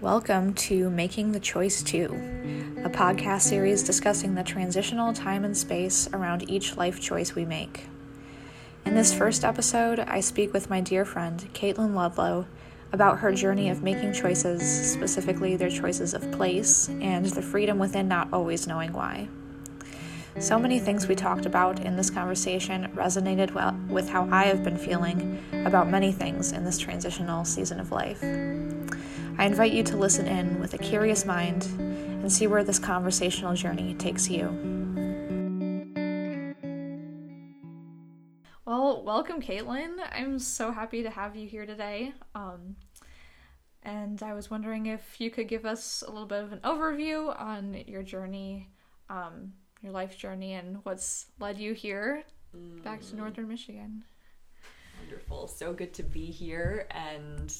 Welcome to Making the Choice To, a podcast series discussing the transitional time and space around each life choice we make. In this first episode, I speak with my dear friend, Caitlin Ludlow, about her journey of making choices, specifically their choices of place, and the freedom within not always knowing why. So many things we talked about in this conversation resonated well with how I have been feeling about many things in this transitional season of life. I invite you to listen in with a curious mind and see where this conversational journey takes you. Well, welcome, Caitlin. I'm so happy to have you here today. Um, and I was wondering if you could give us a little bit of an overview on your journey, um, your life journey, and what's led you here back to Northern Michigan. Wonderful. So good to be here. And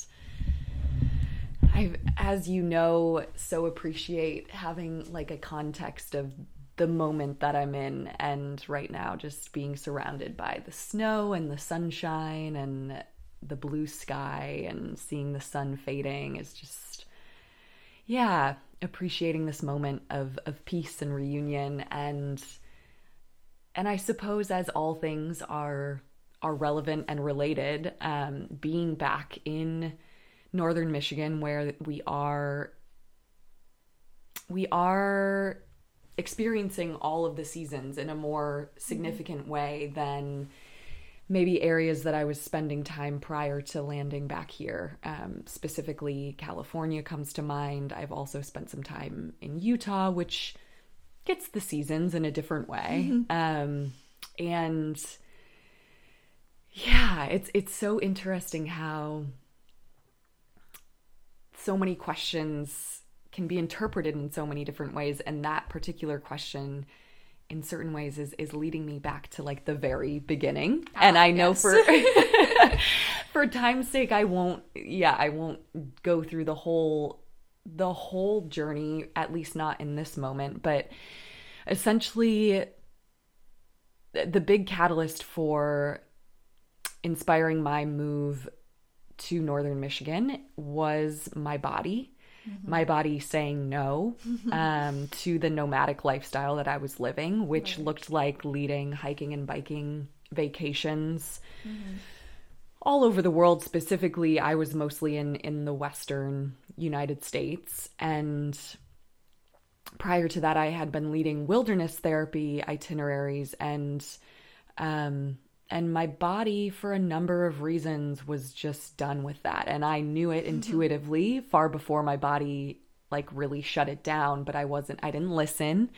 I, as you know, so appreciate having like a context of the moment that I'm in. And right now, just being surrounded by the snow and the sunshine and the blue sky and seeing the sun fading is just, yeah, appreciating this moment of, of peace and reunion. And, and I suppose as all things are, are relevant and related, um, being back in northern Michigan where we are we are experiencing all of the seasons in a more significant mm-hmm. way than maybe areas that I was spending time prior to landing back here. Um, specifically, California comes to mind. I've also spent some time in Utah, which gets the seasons in a different way. Mm-hmm. Um, and yeah, it's it's so interesting how so many questions can be interpreted in so many different ways and that particular question in certain ways is is leading me back to like the very beginning ah, and i know yes. for for time's sake i won't yeah i won't go through the whole the whole journey at least not in this moment but essentially the big catalyst for inspiring my move to northern michigan was my body mm-hmm. my body saying no um, to the nomadic lifestyle that I was living, which right. looked like leading hiking and biking vacations mm-hmm. all over the world. Specifically, I was mostly in in the Western United States, and prior to that, I had been leading wilderness therapy itineraries and. Um, and my body for a number of reasons was just done with that and i knew it mm-hmm. intuitively far before my body like really shut it down but i wasn't i didn't listen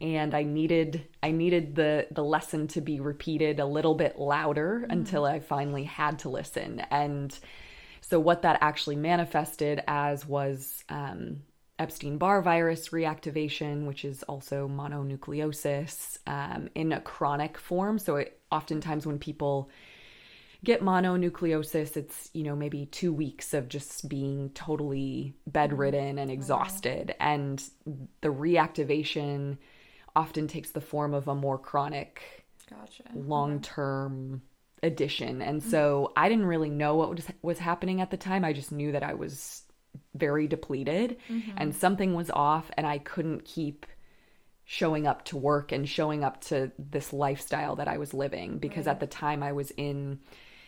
and i needed i needed the the lesson to be repeated a little bit louder mm-hmm. until i finally had to listen and so what that actually manifested as was um, Epstein Barr virus reactivation, which is also mononucleosis um, in a chronic form. So, it, oftentimes when people get mononucleosis, it's, you know, maybe two weeks of just being totally bedridden and exhausted. And the reactivation often takes the form of a more chronic, gotcha. long term addition. And so I didn't really know what was, was happening at the time. I just knew that I was very depleted mm-hmm. and something was off and I couldn't keep showing up to work and showing up to this lifestyle that I was living because right. at the time I was in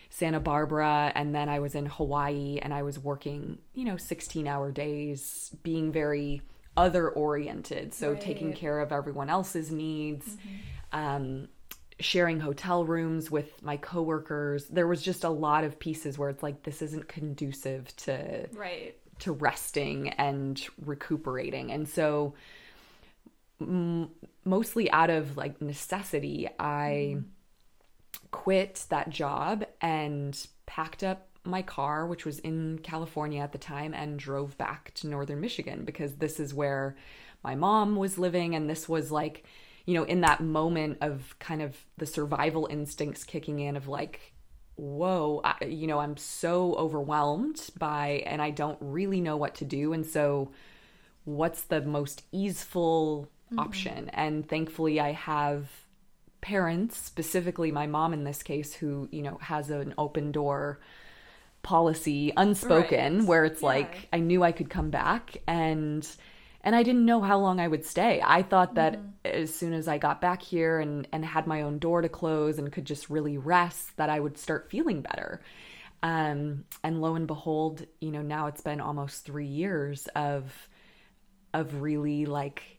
Santa Barbara and then I was in Hawaii and I was working, you know, 16 hour days, being very other oriented. So right. taking care of everyone else's needs, mm-hmm. um, sharing hotel rooms with my coworkers. There was just a lot of pieces where it's like, this isn't conducive to right to resting and recuperating. And so m- mostly out of like necessity, I mm. quit that job and packed up my car, which was in California at the time, and drove back to northern Michigan because this is where my mom was living. And this was like, you know, in that moment of kind of the survival instincts kicking in of like, whoa, I, you know, I'm so overwhelmed by, and I don't really know what to do. And so, what's the most easeful mm-hmm. option? And thankfully, I have parents, specifically my mom in this case, who, you know, has an open door policy unspoken Right. where it's Yeah. like I knew I could come back and and I didn't know how long I would stay. I thought that Mm-hmm. as soon as I got back here and and had my own door to close and could just really rest that I would start feeling better. Um and lo and behold, you know, now it's been almost 3 years of of really like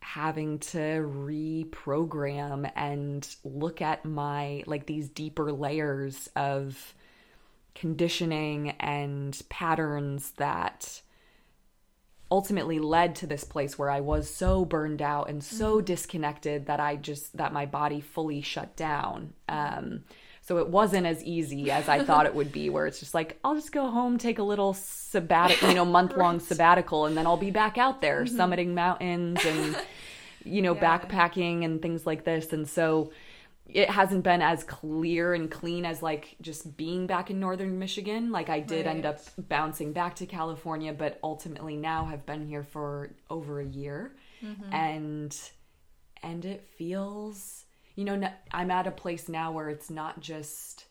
having to reprogram and look at my like these deeper layers of conditioning and patterns that ultimately led to this place where I was so burned out and so disconnected that I just that my body fully shut down. Um so it wasn't as easy as I thought it would be where it's just like I'll just go home take a little sabbatical, you know, month long sabbatical and then I'll be back out there mm-hmm. summiting mountains and you know, Yeah. backpacking and things like this. And so it hasn't been as clear and clean as like just being back in northern Michigan. Like I did end up bouncing back to California, but ultimately now have been here for over a year, mm-hmm. and and it feels, you know, I'm at a place now where it's not just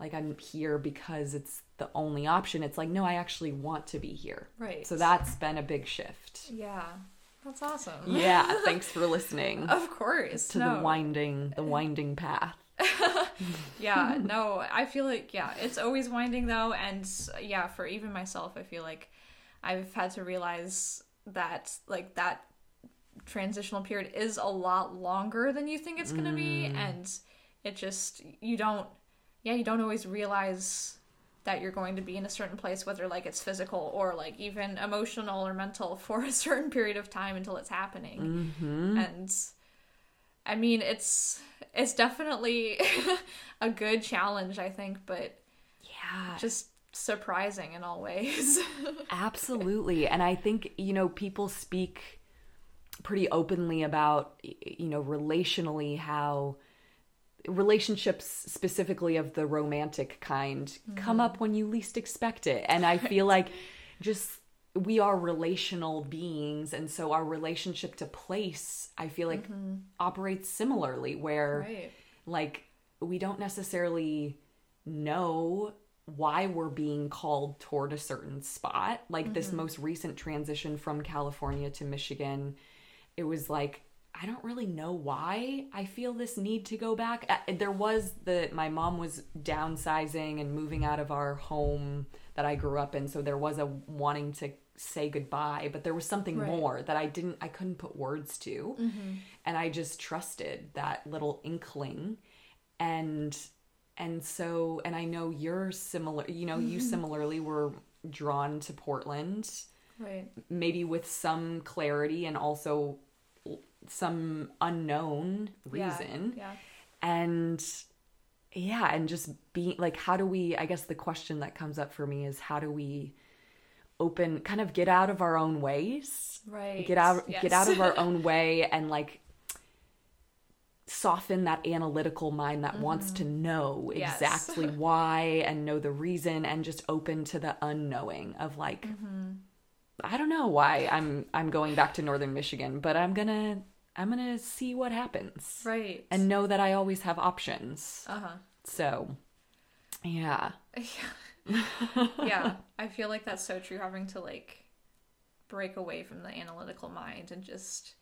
like I'm here because it's the only option. It's like no, I actually want to be here. Right. So that's been a big shift. Yeah. That's awesome. Yeah. thanks for listening Of course. to no. the winding the winding path. yeah no i feel like yeah it's always winding though and yeah for even myself i feel like i've had to realize that like that transitional period is a lot longer than you think it's going to be mm. and it just you don't yeah you don't always realize that you're going to be in a certain place whether like it's physical or like even emotional or mental for a certain period of time until it's happening mm-hmm. and I mean, it's it's definitely a good challenge, I think, but Yeah. just surprising in all ways. Absolutely. And I think, you know, people speak pretty openly about, you know, relationally how relationships specifically of the romantic kind mm-hmm. come up when you least expect it. And I feel like just we are relational beings and so our relationship to place I feel like mm-hmm. operates similarly where Right. like we don't necessarily know why we're being called toward a certain spot. Like this mm-hmm. most recent transition from california to michigan it was like i don't really know why i feel this need to go back. There was the my mom was downsizing and moving out of our home that i grew up in so there was a wanting to say goodbye but there was something Right. more that i didn't i couldn't put words to. Mm-hmm. And i just trusted that little inkling. And and so and i know you're similar you know you mm-hmm. similarly were drawn to portland Right. maybe with some clarity and also some unknown reason Yeah. and yeah and just being like how do we i guess the question that comes up for me is how do we open kind of get out of our own ways Right. get out Yes. get out of our own way and like soften that analytical mind that wants to know Mm-hmm. Yes. exactly why and know the reason and just open to the unknowing of like Mm-hmm. I don't know why I'm I'm going back to northern Michigan, but I'm going to I'm going to see what happens. Right. And know that I always have options. uh huh. So, yeah. yeah. I feel like that's so true. Having to like break away from the analytical mind and just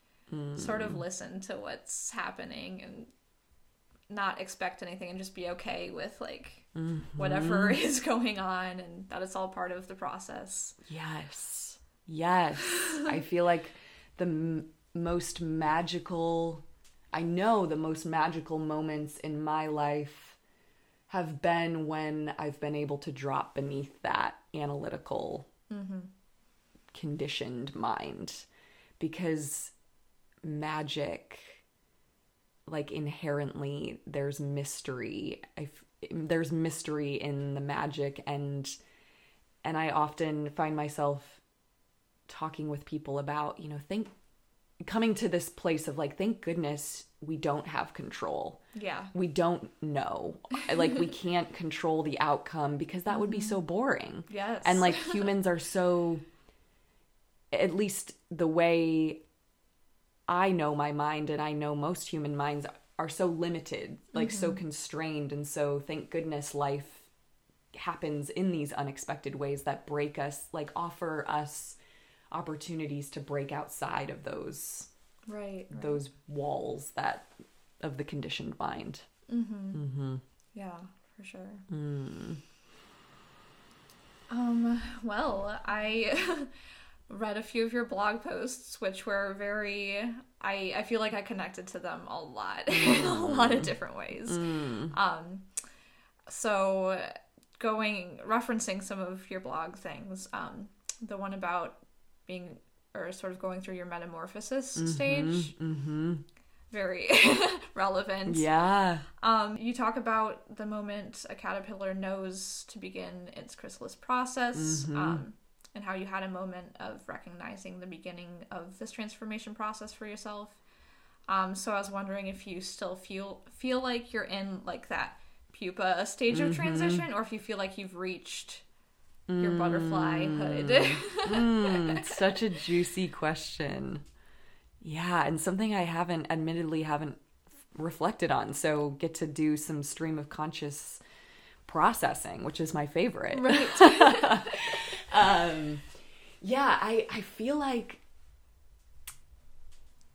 sort of listen to what's happening and not expect anything and just be okay with like whatever is going on and that it's all part of the process. Yes. Yes. I feel like the m- most magical, I know the most magical moments in my life have been when I've been able to drop beneath that analytical, mm-hmm. conditioned mind. Because magic, like inherently, there's mystery. I f- there's mystery in the magic and and I often find myself talking with people about, you know, think coming to this place of like thank goodness we don't have control. Yeah. We don't know. like we can't control the outcome because that would be so mm-hmm. boring. Yes. And like humans are so at least the way I know my mind and I know most human minds are so limited, like so mm-hmm. constrained and so thank goodness life happens in these unexpected ways that break us like offer us opportunities to break outside of those right, right. those walls that of the conditioned mind Mm-hmm. mm-hmm. Yeah, for sure. mm. Um, well, I read a few of your blog posts, which were very I I feel like I connected to them a lot in a lot of different ways. Mm. Um, so going referencing some of your blog things, um, the one about being or sort of going through your metamorphosis stage, mm-hmm. very relevant. yeah Um, you talk about the moment a caterpillar knows to begin its chrysalis process, Mhm. um, and how you had a moment of recognizing the beginning of this transformation process for yourself. Um, so I was wondering if you still feel feel like you're in like that pupa stage of transition, or if you feel like you've reached your butterfly hood. mm, such a juicy question. Yeah, and something I haven't, admittedly, haven't reflected on. So get to do some stream of conscious processing, which is my favorite. right. um, yeah, I I feel like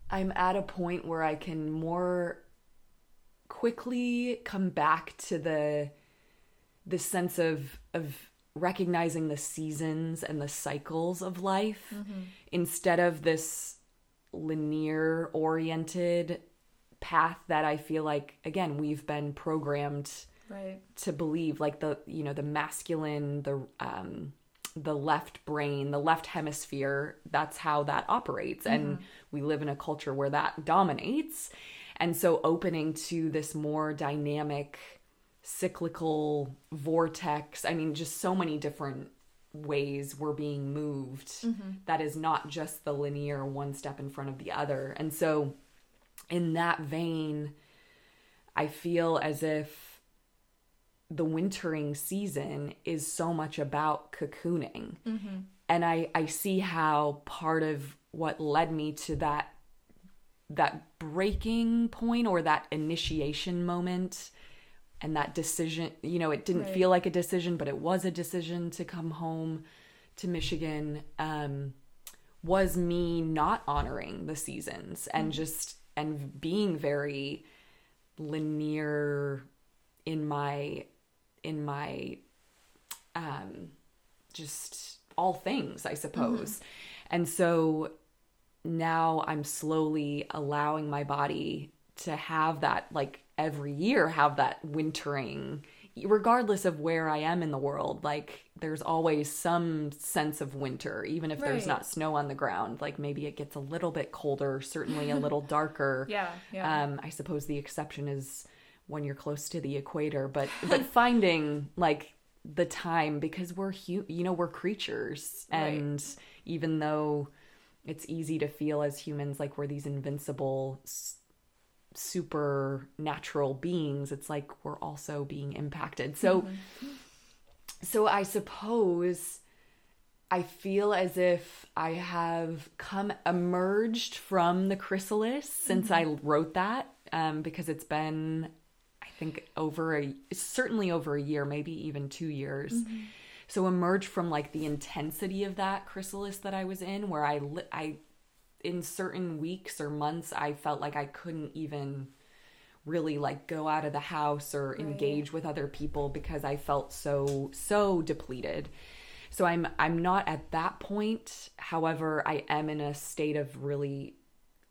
I'm at a point where I can more quickly come back to the the sense of of recognizing the seasons and the cycles of life instead of this linear oriented path that I feel like again we've been programmed right. to believe like the you know the masculine the um the left brain the left hemisphere that's how that operates. And we live in a culture where that dominates. And so opening to this more dynamic cyclical vortex. I mean just so many different ways we're being moved mm-hmm. that is not just the linear one step in front of the other. And so in that vein i feel as if the wintering season is so much about cocooning. Mm-hmm. And I, I see how part of what led me to that that breaking point or that initiation moment and that decision, you know, it didn't Right. feel like a decision, but it was a decision to come home to Michigan. Um, was me not honoring the seasons and just and being very linear in my in my um just all things i suppose and so now i'm slowly allowing my body to have that like every year have that wintering regardless of where i am in the world like there's always some sense of winter even if there's not snow on the ground like maybe it gets a little bit colder certainly a little darker Yeah. Yeah. um, I suppose the exception is when you're close to the equator, but but finding like the time because we're hu- you know we're creatures, Right. and even though it's easy to feel as humans like we're these invincible, supernatural beings, it's like we're also being impacted. So, mm-hmm. so I suppose. I feel as if I have come emerged from the chrysalis since I mm-hmm. wrote that, um, because it's been, I think, over a certainly over a year, maybe even two years. Mm-hmm. So emerged from like the intensity of that chrysalis that I was in, where I li- I in certain weeks or months I felt like I couldn't even really like go out of the house or engage with other people because I felt so so depleted. So I'm I'm not at that point. However, I am in a state of really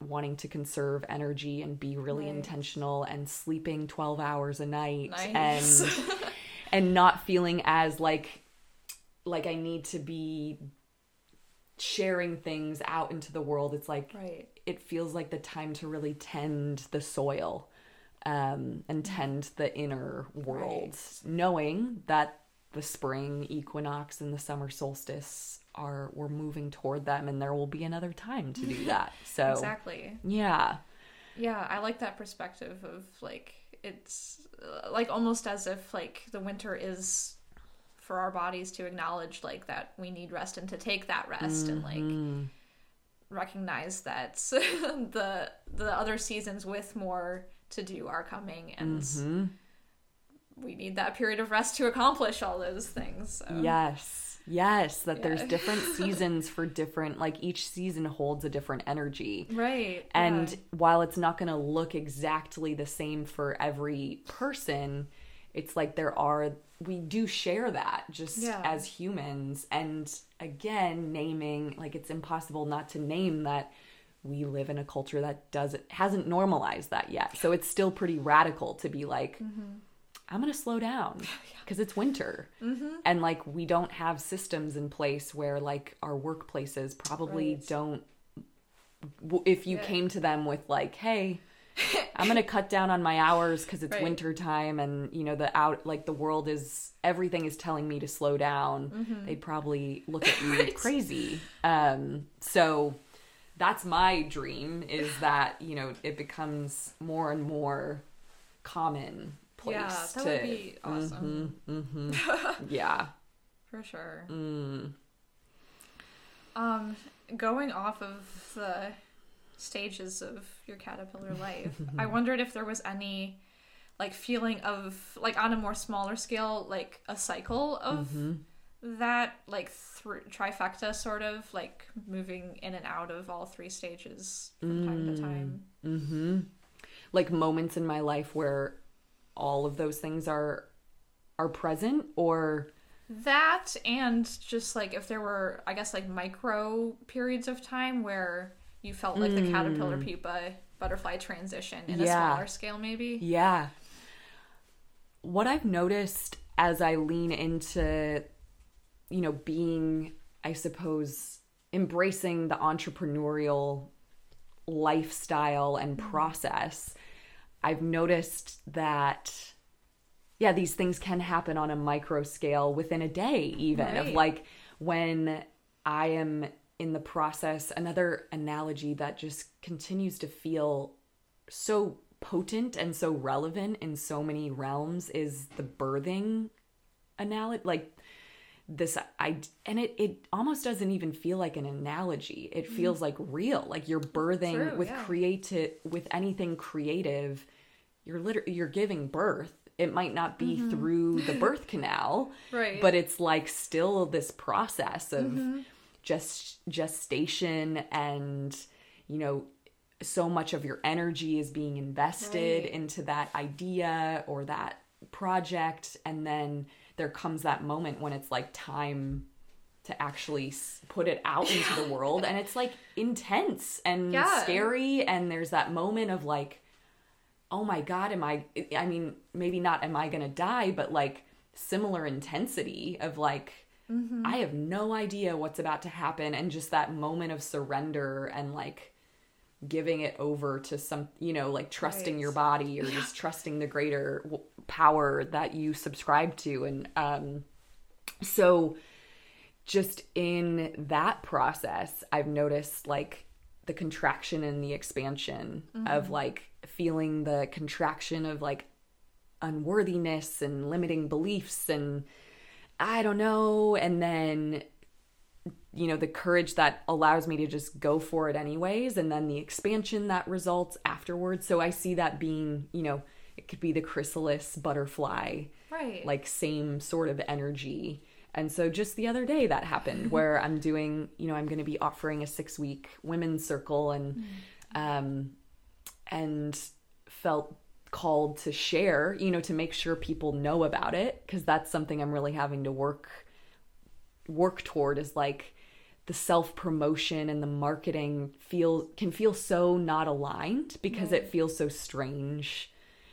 wanting to conserve energy and be really Right. intentional and sleeping 12 hours a night Nice. and and not feeling as like like I need to be sharing things out into the world. It's like right. it feels like the time to really tend the soil um, and tend the inner world, knowing that the spring equinox and the summer solstice are we're moving toward them, and there will be another time to do that. So Exactly. yeah, Yeah, I like that perspective of like it's uh, like almost as if like the winter is for our bodies to acknowledge like that we need rest and to take that rest and like mm-hmm. recognize that the the other seasons with more to do are coming and mm-hmm. we need that period of rest to accomplish all those things. So. Yes. Yes, that there's different seasons for different like each season holds a different energy. Right. And yeah. while it's not going to look exactly the same for every person, it's like there are we do share that just Yeah. as humans and again naming like it's impossible not to name that we live in a culture that doesn't hasn't normalized that yet. So it's still pretty radical to be like Mm-hmm. I'm to slow down because it's winter. Mm-hmm. And like we don't have systems in place where like our workplaces probably Right. don't if you Yeah. came to them with like, "Hey, I'm going to cut down on my hours cuz it's Right. winter time and you know the out like the world is everything is telling me to slow down." They'd probably look at me Mm-hmm. Right. crazy. Um so that's my dream is that, you know, it becomes more and more common place yeah, that to would be awesome Mhm. yeah. for sure. Mm. Um, going off of the stages of your caterpillar life, I wondered if there was any like feeling of like on a more smaller scale, like a cycle of Mm-hmm. that, like through trifecta, sort of like moving in and out of all three stages from time to time. Mm-hmm. Like moments in my life where all of those things are are present or That and just like if there were, I guess, like micro periods of time where you felt like the caterpillar pupa butterfly transition in a Mm. Smaller scale, maybe. Yeah. What I've noticed as I lean into, you know, being, I suppose, embracing the entrepreneurial lifestyle and process, I've noticed that, yeah, these things can happen on a micro scale within a day, even of like when I am in the process. Another analogy that just continues to feel so potent and so relevant in so many realms is the birthing analogy like this i and it it almost doesn't even feel like an analogy it feels like real like you're birthing Mm-hmm. True, with yeah. creative with anything creative you're literally you're giving birth it might not be through the birth canal Mm-hmm. Right. but it's like still this process of Mm-hmm. Just gestation and you know so much of your energy is being invested Right. into that idea or that project and then there comes that moment when it's like time to actually put it out into the world and it's like intense and Yeah. scary and there's that moment of like oh my god am i i mean maybe not am i gonna die but like similar intensity of like Mm-hmm. i have no idea what's about to happen and just that moment of surrender and like giving it over to some you know like trusting Right. your body or just trusting the greater w- power that you subscribe to and um so just in that process i've noticed like the contraction and the expansion of like feeling the contraction of like unworthiness and limiting beliefs and i don't know. And then you know the courage that allows me to just go for it anyways and then the expansion that results afterwards. So i see that being you know it could be the chrysalis butterfly Right. like same sort of energy. And so just the other day that happened where i'm doing you know i'm going to be offering a six week women's circle and um and felt called to share you know to make sure people know about it because that's something i'm really having to work work toward is like the self promotion and the marketing feel can feel so not aligned because it feels so strange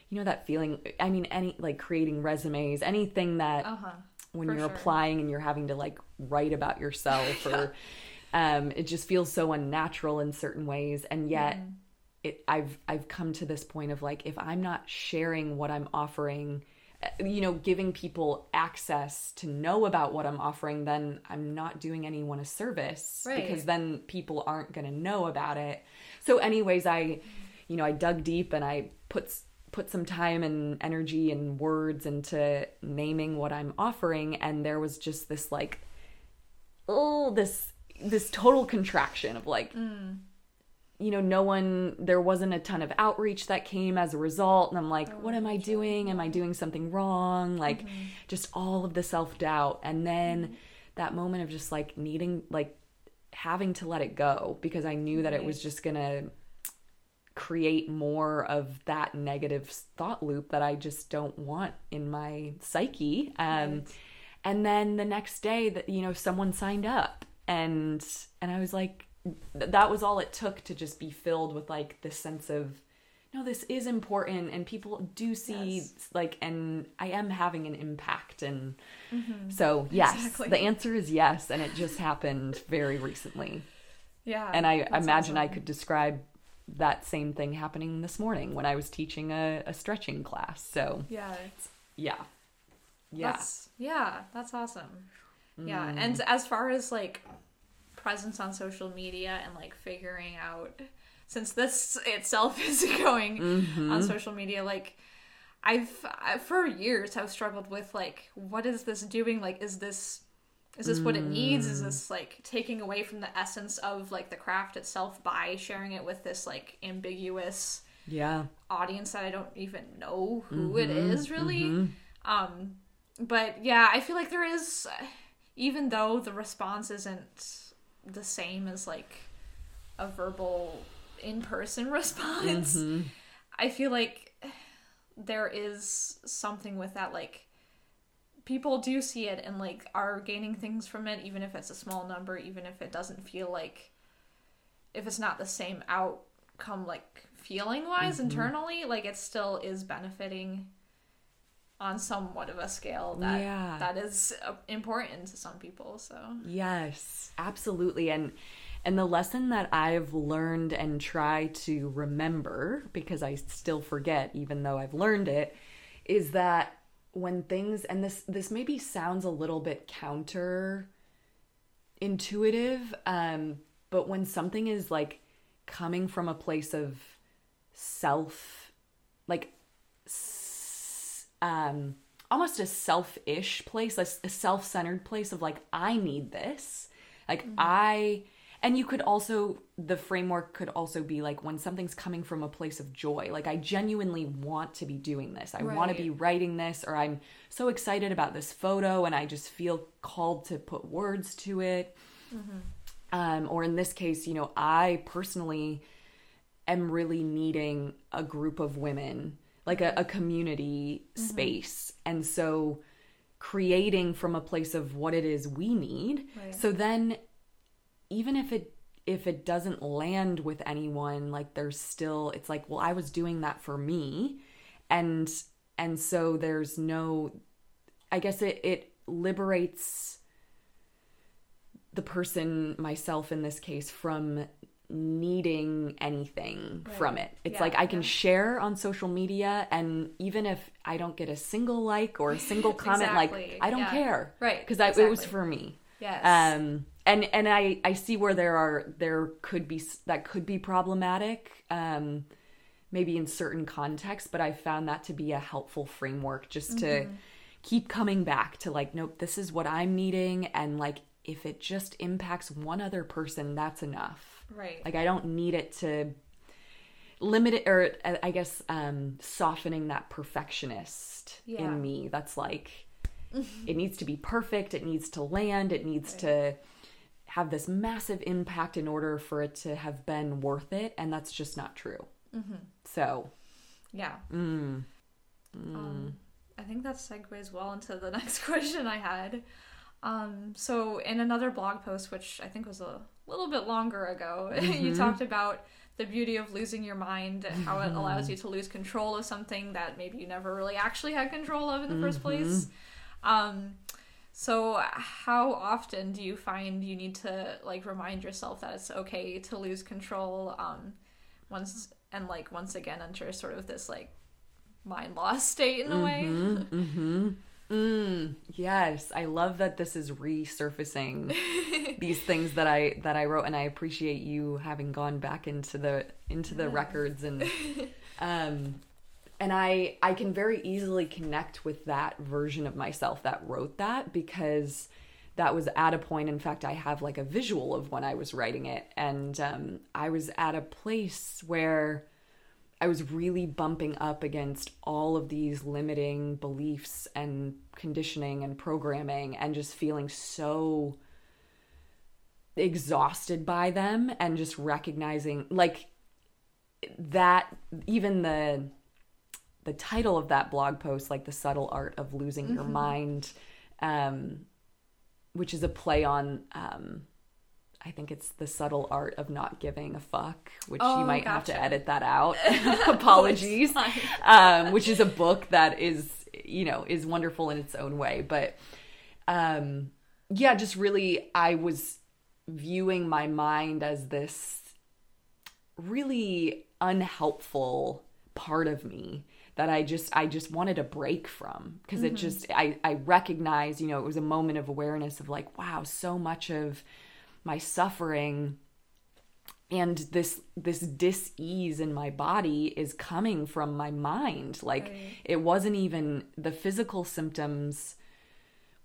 you know that feeling i mean any like creating resumes anything that Uh huh. when for you're sure. applying and you're having to like write about yourself or um it just feels so unnatural in certain ways and yet Mm-hmm. It I've I've come to this point of like if I'm not sharing what I'm offering uh, you know giving people access to know about what I'm offering then I'm not doing anyone a service Right. because then people aren't going to know about it so anyways I you know I dug deep and I put put some time and energy and words into naming what I'm offering and there was just this like oh this this total contraction of like you know, no one, there wasn't a ton of outreach that came as a result. And I'm like, oh, what am I doing? Am I doing something wrong? Like, mm-hmm. just all of the self doubt. And then mm-hmm. that moment of just like needing, like, having to let it go because I knew that it was just going to create more of that negative thought loop that I just don't want in my psyche. Um, right. And then the next day that, you know, someone signed up and, and I was like, that was all it took to just be filled with like this sense of no this is important and people do see yes. like and i am having an impact and mm-hmm. so yes exactly. the answer is yes and it just happened very recently yeah and i imagine awesome. i could describe that same thing happening this morning when i was teaching a, a stretching class so yeah yeah yeah that's, yeah that's awesome mm. yeah and as far as like presence on social media and like figuring out since this itself is going mm-hmm. on social media like I've for years have struggled with like what is this doing like is this is this what it needs is this mm. like taking away from the essence of like the craft itself by sharing it with this like ambiguous yeah audience that I don't even know who mm-hmm. it is really mm-hmm. um but yeah I feel like there is even though the response isn't the same as like a verbal in-person response. Mm-hmm. I feel like there is something with that like people do see it and like are gaining things from it even if it's a small number even if it doesn't feel like if it's not the same outcome like feeling wise mm-hmm. internally like it still is benefiting on somewhat of a scale that yeah. that is uh, important to some people so yes absolutely and and the lesson that I've learned and try to remember because I still forget even though I've learned it is that when things and this this maybe sounds a little bit counter intuitive um but when something is like coming from a place of self like um almost a selfish place, a, a self-centered place of like I need this. Like mm-hmm. I and you could also the framework could also be like when something's coming from a place of joy like i genuinely want to be doing this i right. want to be writing this or i'm so excited about this photo and i just feel called to put words to it mm-hmm. um, or in this case you know i personally am really needing a group of women like a, a community mm-hmm. space. And so creating from a place of what it is we need. Right. So then even if it if it doesn't land with anyone, like there's still it's like, well, I was doing that for me. And and so there's no I guess it it liberates the person myself in this case from needing anything right. from it. It's yeah, like I can yeah. share on social media and even if I don't get a single like or a single comment exactly. like I don't yeah. care. Right. Cuz exactly. it was for me. Yes. Um and and I I see where there are there could be that could be problematic um maybe in certain contexts, but I found that to be a helpful framework just mm-hmm. to keep coming back to like nope, this is what I'm needing and like if it just impacts one other person, that's enough Right. Like I don't need it to limit it or I guess um softening that perfectionist yeah. in me that's like it needs to be perfect, it needs to land, it needs right. to have this massive impact in order for it to have been worth it and that's just not true. Mm-hmm. So, yeah. Mm. Mm. Um, I think that segues well into the next question I had. Um, so in another blog post, which I think was a little bit longer ago, mm-hmm. you talked about the beauty of losing your mind, how it allows you to lose control of something that maybe you never really actually had control of in the mm-hmm. first place. Um, so how often do you find you need to like remind yourself that it's okay to lose control um, once and like once again enter sort of this like mind lost state in a way? Mm-hmm. mm-hmm. Mm, yes, I love that this is resurfacing these things that I that I wrote, and I appreciate you having gone back into the into the yeah. records and um and I I can very easily connect with that version of myself that wrote that because that was at a point in fact i have like a visual of when i was writing it and um, i was at a place where i was really bumping up against all of these limiting beliefs and conditioning and programming and just feeling so exhausted by them and just recognizing like that even the the title of that blog post like the subtle art of losing mm-hmm. your mind um which is a play on um I think it's the subtle art of not giving a fuck, which oh, you might gotcha. have to edit that out. Apologies. um, which is a book that is, you know, is wonderful in its own way. But um, yeah, just really, I was viewing my mind as this really unhelpful part of me that I just I just wanted a break from because mm-hmm. it just I I recognized you know it was a moment of awareness of like wow so much of my suffering and this this dis-ease in my body is coming from my mind like right. it wasn't even the physical symptoms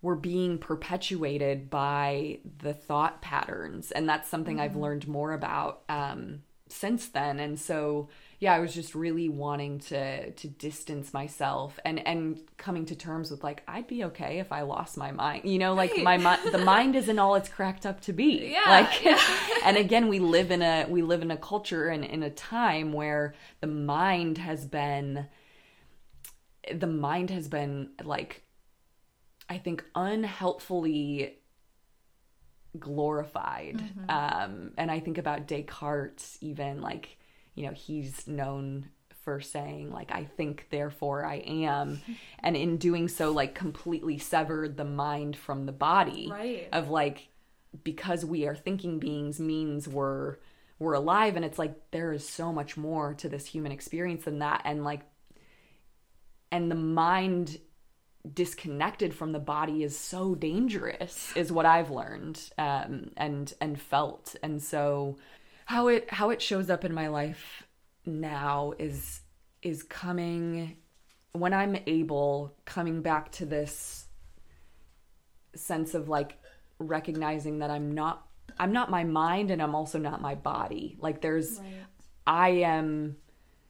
were being perpetuated by the thought patterns and that's something mm-hmm. i've learned more about um, since then. And so yeah i was just really wanting to to distance myself and and coming to terms with like i'd be okay if i lost my mind you know like my the mind isn't all it's cracked up to be. Yeah, like yeah. and again we live in a we live in a culture and in a time where the mind has been the mind has been like i think unhelpfully glorified mm-hmm. um and i think about descartes even like you know, he's known for saying like I think therefore I am and in doing so like completely severed the mind from the body right. of like because we are thinking beings means we're we're alive and it's like there is so much more to this human experience than that and like and the mind disconnected from the body is so dangerous is what I've learned um and and felt and so how it how it shows up in my life now is is coming when I'm able coming back to this sense of like recognizing that I'm not I'm not my mind and I'm also not my body. Like there's right. I am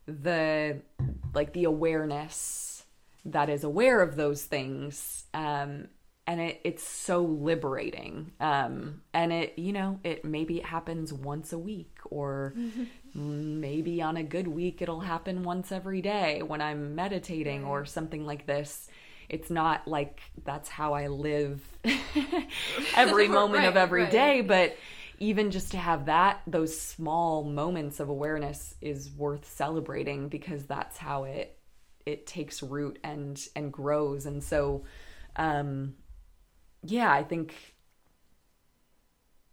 the like the awareness that is aware of those things um and it, it's so liberating. Um, and it you know it maybe it happens once a week or maybe on a good week it'll happen once every day when i'm meditating or something like this. It's not like that's how i live every moment right, of every right. day, but even just to have that those small moments of awareness is worth celebrating because that's how it it takes root and and grows. And so um yeah, I think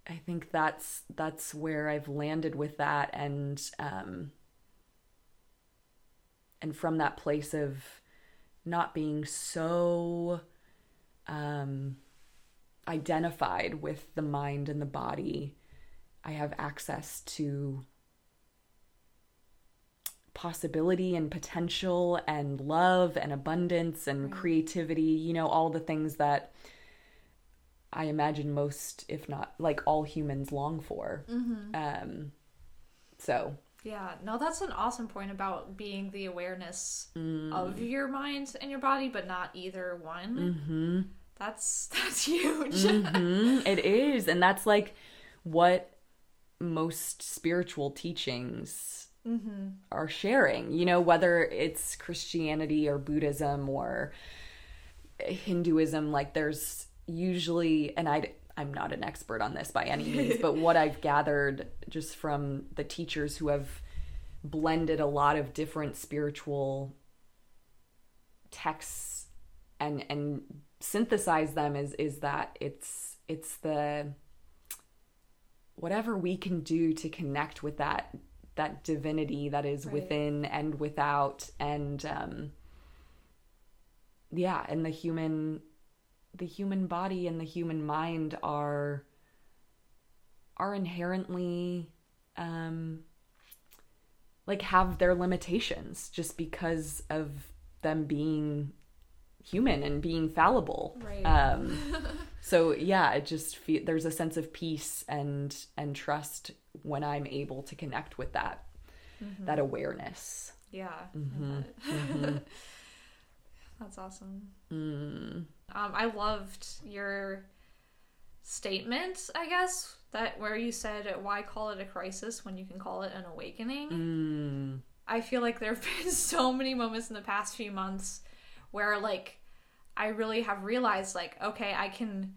I think that's that's where I've landed with that. And um and from that place of not being so um identified with the mind and the body, I have access to possibility and potential and love and abundance and right. creativity, you know, all the things that I imagine most, if not like all humans, long for. Mm-hmm. Um, so yeah, no, that's an awesome point about being the awareness mm. of your mind and your body, but not either one. Mm-hmm. That's that's huge. mm-hmm. It is, and that's like what most spiritual teachings mm-hmm. are sharing. You know, whether it's Christianity or Buddhism or Hinduism, like there's usually and I I'm not an expert on this by any means, but what I've gathered just from the teachers who have blended a lot of different spiritual texts and and synthesize them is is that it's it's the whatever we can do to connect with that that divinity that is right. within and without and um yeah and the human the human body and the human mind are are inherently um like have their limitations just because of them being human and being fallible right. um So yeah, it just fe- there's a sense of peace and and trust when I'm able to connect with that mm-hmm. that awareness. Yeah. Mm-hmm. mm-hmm. That's awesome. Mm. Um, I loved your statement, I guess, that where you said, "Why call it a crisis when you can call it an awakening?" Mm. I feel like there have been so many moments in the past few months where, like, I really have realized, like, okay, I can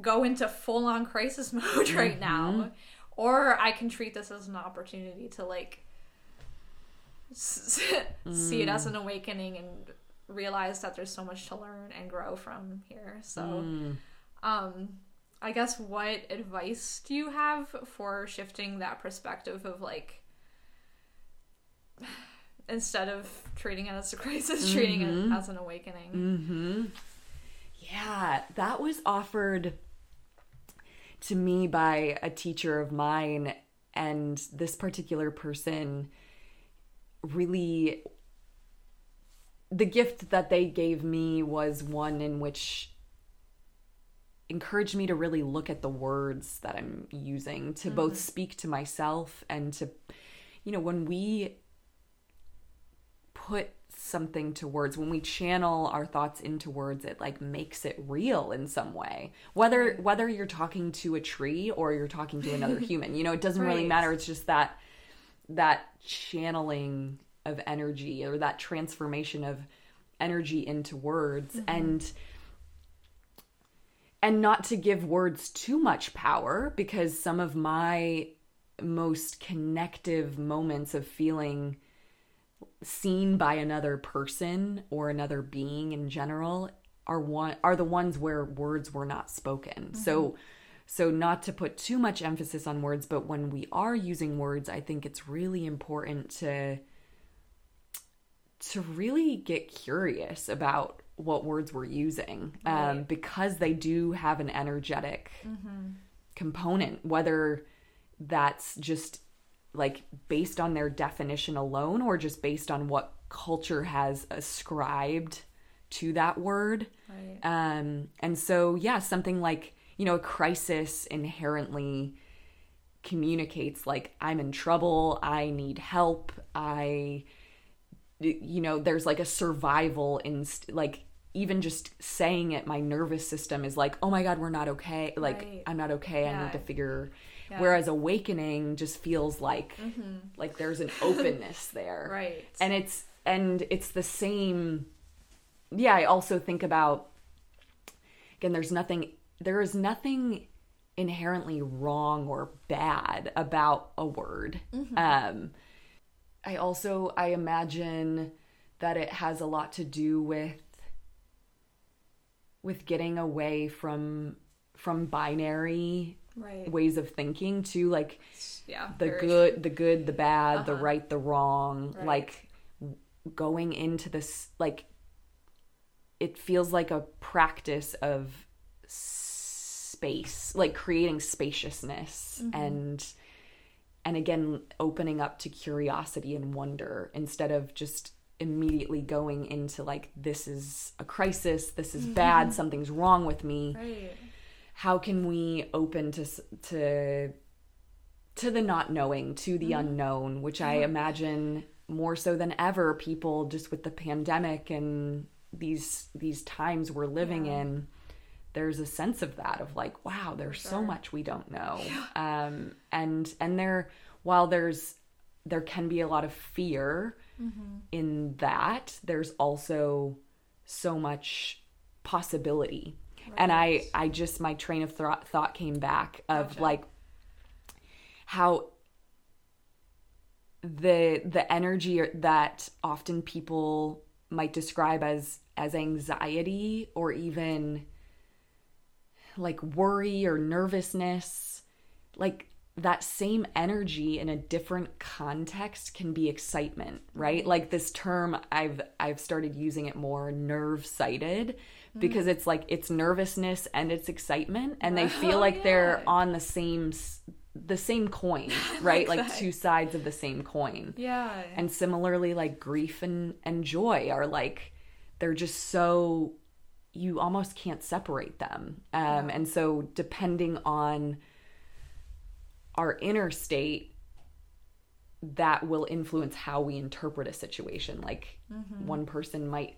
go into full on crisis mode right mm-hmm. now, or I can treat this as an opportunity to, like, s- mm. see it as mm. an awakening and realize that there's so much to learn and grow from here. So, mm. um, I guess what advice do you have for shifting that perspective of like instead of treating it as a crisis, mm-hmm. treating it mm-hmm. as an awakening? Mm-hmm. Yeah, that was offered to me by a teacher of mine, and this particular person really the gift that they gave me was one in which encouraged me to really look at the words that I'm using to mm-hmm. both speak to myself and to, you know, when we put something to words when we channel our thoughts into words it like makes it real in some way whether whether you're talking to a tree or you're talking to another human you know it doesn't right. really matter it's just that that channeling of energy or that transformation of energy into words mm-hmm. and and not to give words too much power because some of my most connective moments of feeling seen by another person or another being in general are one are the ones where words were not spoken. Mm-hmm. So so not to put too much emphasis on words, but when we are using words, I think it's really important to to really get curious about what words we're using um, right. um, because they do have an energetic mm-hmm. component, whether that's just like based on their definition alone or just based on what culture has ascribed to that word. Right. Um, and so, yeah, something like, you know, a crisis inherently communicates like, I'm in trouble, I need help, I you know there's like a survival inst like even just saying it my nervous system is like oh my god we're not okay like right. i'm not okay yeah. i need to figure yeah. whereas awakening just feels like mm-hmm. like there's an openness there right and it's and it's the same yeah i also think about again there's nothing there is nothing inherently wrong or bad about a word mm-hmm. um I also I imagine that it has a lot to do with with getting away from from binary right. ways of thinking to like yeah the good the good the bad uh-huh. the right the wrong right. like going into this like it feels like a practice of space like creating spaciousness mm-hmm. and and again opening up to curiosity and wonder instead of just immediately going into like this is a crisis this is bad mm-hmm. something's wrong with me right. How can we open to to to the not knowing to the mm. unknown which i imagine more so than ever people just with the pandemic and these these times we're living yeah. in there's a sense of that of like wow there's sure. so much we don't know yeah. um and and there while there's there can be a lot of fear mm-hmm. in that there's also so much possibility right. and i i just my train of thought thought came back of gotcha. like how the the energy that often people might describe as as anxiety or even like worry or nervousness like that same energy in a different context can be excitement right mm-hmm. like this term i've i've started using it more nerve sighted mm-hmm. because it's like it's nervousness and it's excitement and they feel oh, like yeah. they're on the same the same coin right like, like two sides of the same coin yeah and similarly like grief and and joy are like they're just so you almost can't separate them. Um, and so, depending on our inner state, that will influence how we interpret a situation. Like, one person might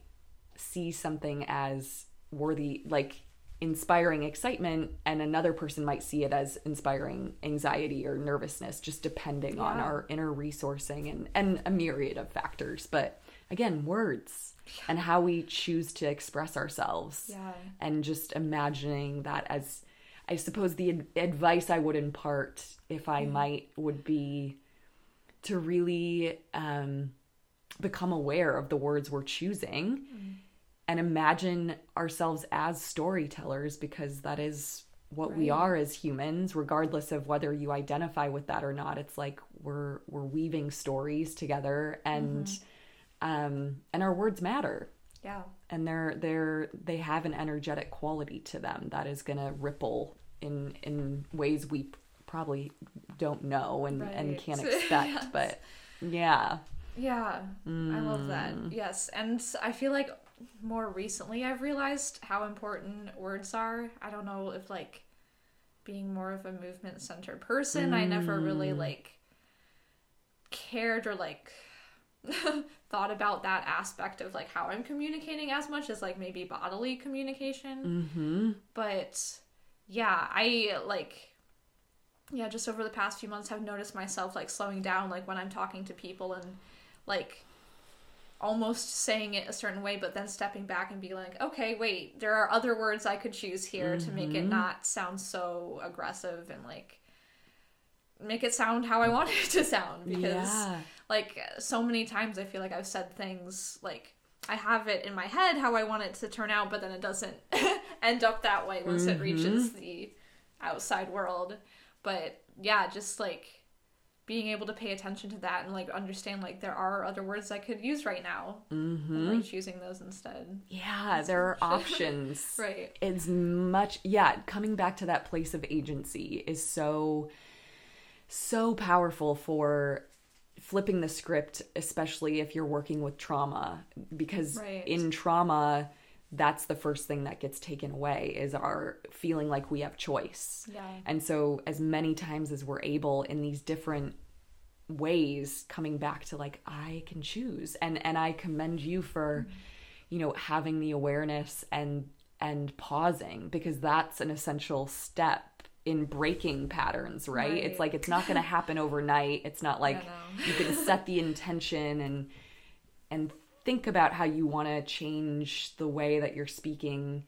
see something as worthy, like inspiring excitement, and another person might see it as inspiring anxiety or nervousness, just depending on our inner resourcing and, and a myriad of factors. But again, words and how we choose to express ourselves Yeah. and just imagining that as I suppose the ad- advice I would impart, if I might, would be to really um, become aware of the words we're choosing and imagine ourselves as storytellers because that is what we are as humans regardless of whether you identify with that or not it's like we're we're weaving stories together and um and our words matter Yeah. and they're they're they have an energetic quality to them that is going to ripple in in ways we probably don't know and and can't expect Yes. but yeah Yeah, I love that. Mm. Yes, and I feel like more recently I've realized how important words are. I don't know if like being more of a movement centered person, I never Mm. really like cared or like thought about that aspect of like how I'm communicating as much as like maybe bodily communication. mm-hmm But yeah, I like yeah, just over the past few months have noticed myself like slowing down like when I'm talking to people and like almost saying it a certain way but then stepping back and being like, "Okay, wait, there are other words I could choose here to make it mm-hmm. not sound so aggressive and like make it sound how I want it to sound because Yeah. like so many times I feel like I've said things like I have it in my head how I want it to turn out, but then it doesn't end up that way once it reaches mm-hmm. the outside world. But yeah, just like being able to pay attention to that and like understand like there are other words I could use right now. Mm-hmm. And like choosing those instead. yeah there are options Right. it's much yeah coming back to that place of agency is so so powerful for flipping the script especially if you're working with trauma because Right. in trauma that's the first thing that gets taken away is our feeling like we have choice. Yeah. and so as many times as we're able in these different ways coming back to like I can choose. And and I commend you for you know having the awareness and and pausing because that's an essential step in breaking patterns right, Right. it's like it's not going to happen overnight. It's not like you can set the intention and and think about how you want to change the way that you're speaking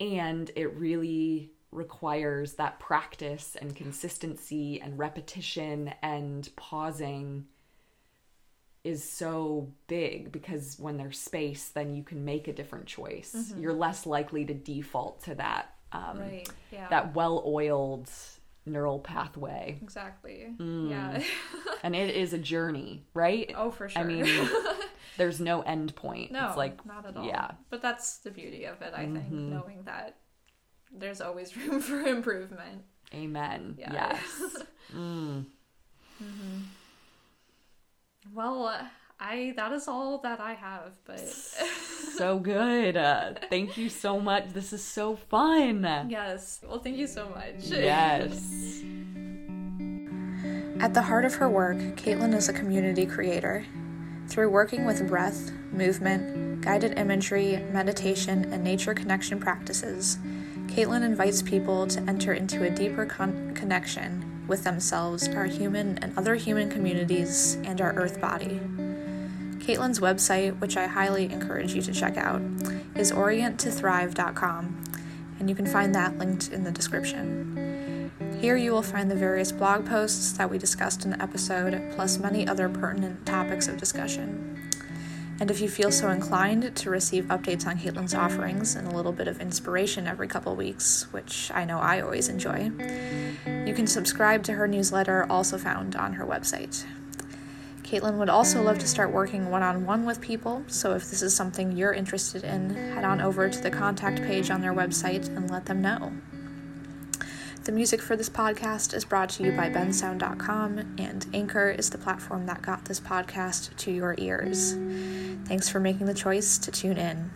and it really requires that practice and consistency and repetition and pausing is so big because when there's space then you can make a different choice you're less likely to default to that um, Right. Yeah. that well-oiled neural pathway exactly. Mm. Yeah. and it is a journey right oh, for sure. i mean there's no end point No, it's like not at all. yeah. But that's the beauty of it, I think, Mm-hmm. knowing that there's always room for improvement. amen Yeah. yes mm. Well, uh, I that is all that I have, but so good uh, thank you so much this is so fun yes. Well, thank you so much. yes At the heart of her work, Caitlin is a community creator. Through working with breath, movement, guided imagery, meditation, and nature connection practices, Caitlin invites people to enter into a deeper con- connection with themselves, our human and other human communities, and our earth body. Caitlin's website, which I highly encourage you to check out, is orienttothrive.com, and you can find that linked in the description. Here you will find the various blog posts that we discussed in the episode, plus many other pertinent topics of discussion. And if you feel so inclined to receive updates on Caitlin's offerings and a little bit of inspiration every couple weeks, which I know I always enjoy, you can subscribe to her newsletter, also found on her website. Caitlin would also love to start working one on one with people, so if this is something you're interested in, head on over to the contact page on their website and let them know. The music for this podcast is brought to you by bensound.com, and Anchor is the platform that got this podcast to your ears. Thanks for making the choice to tune in.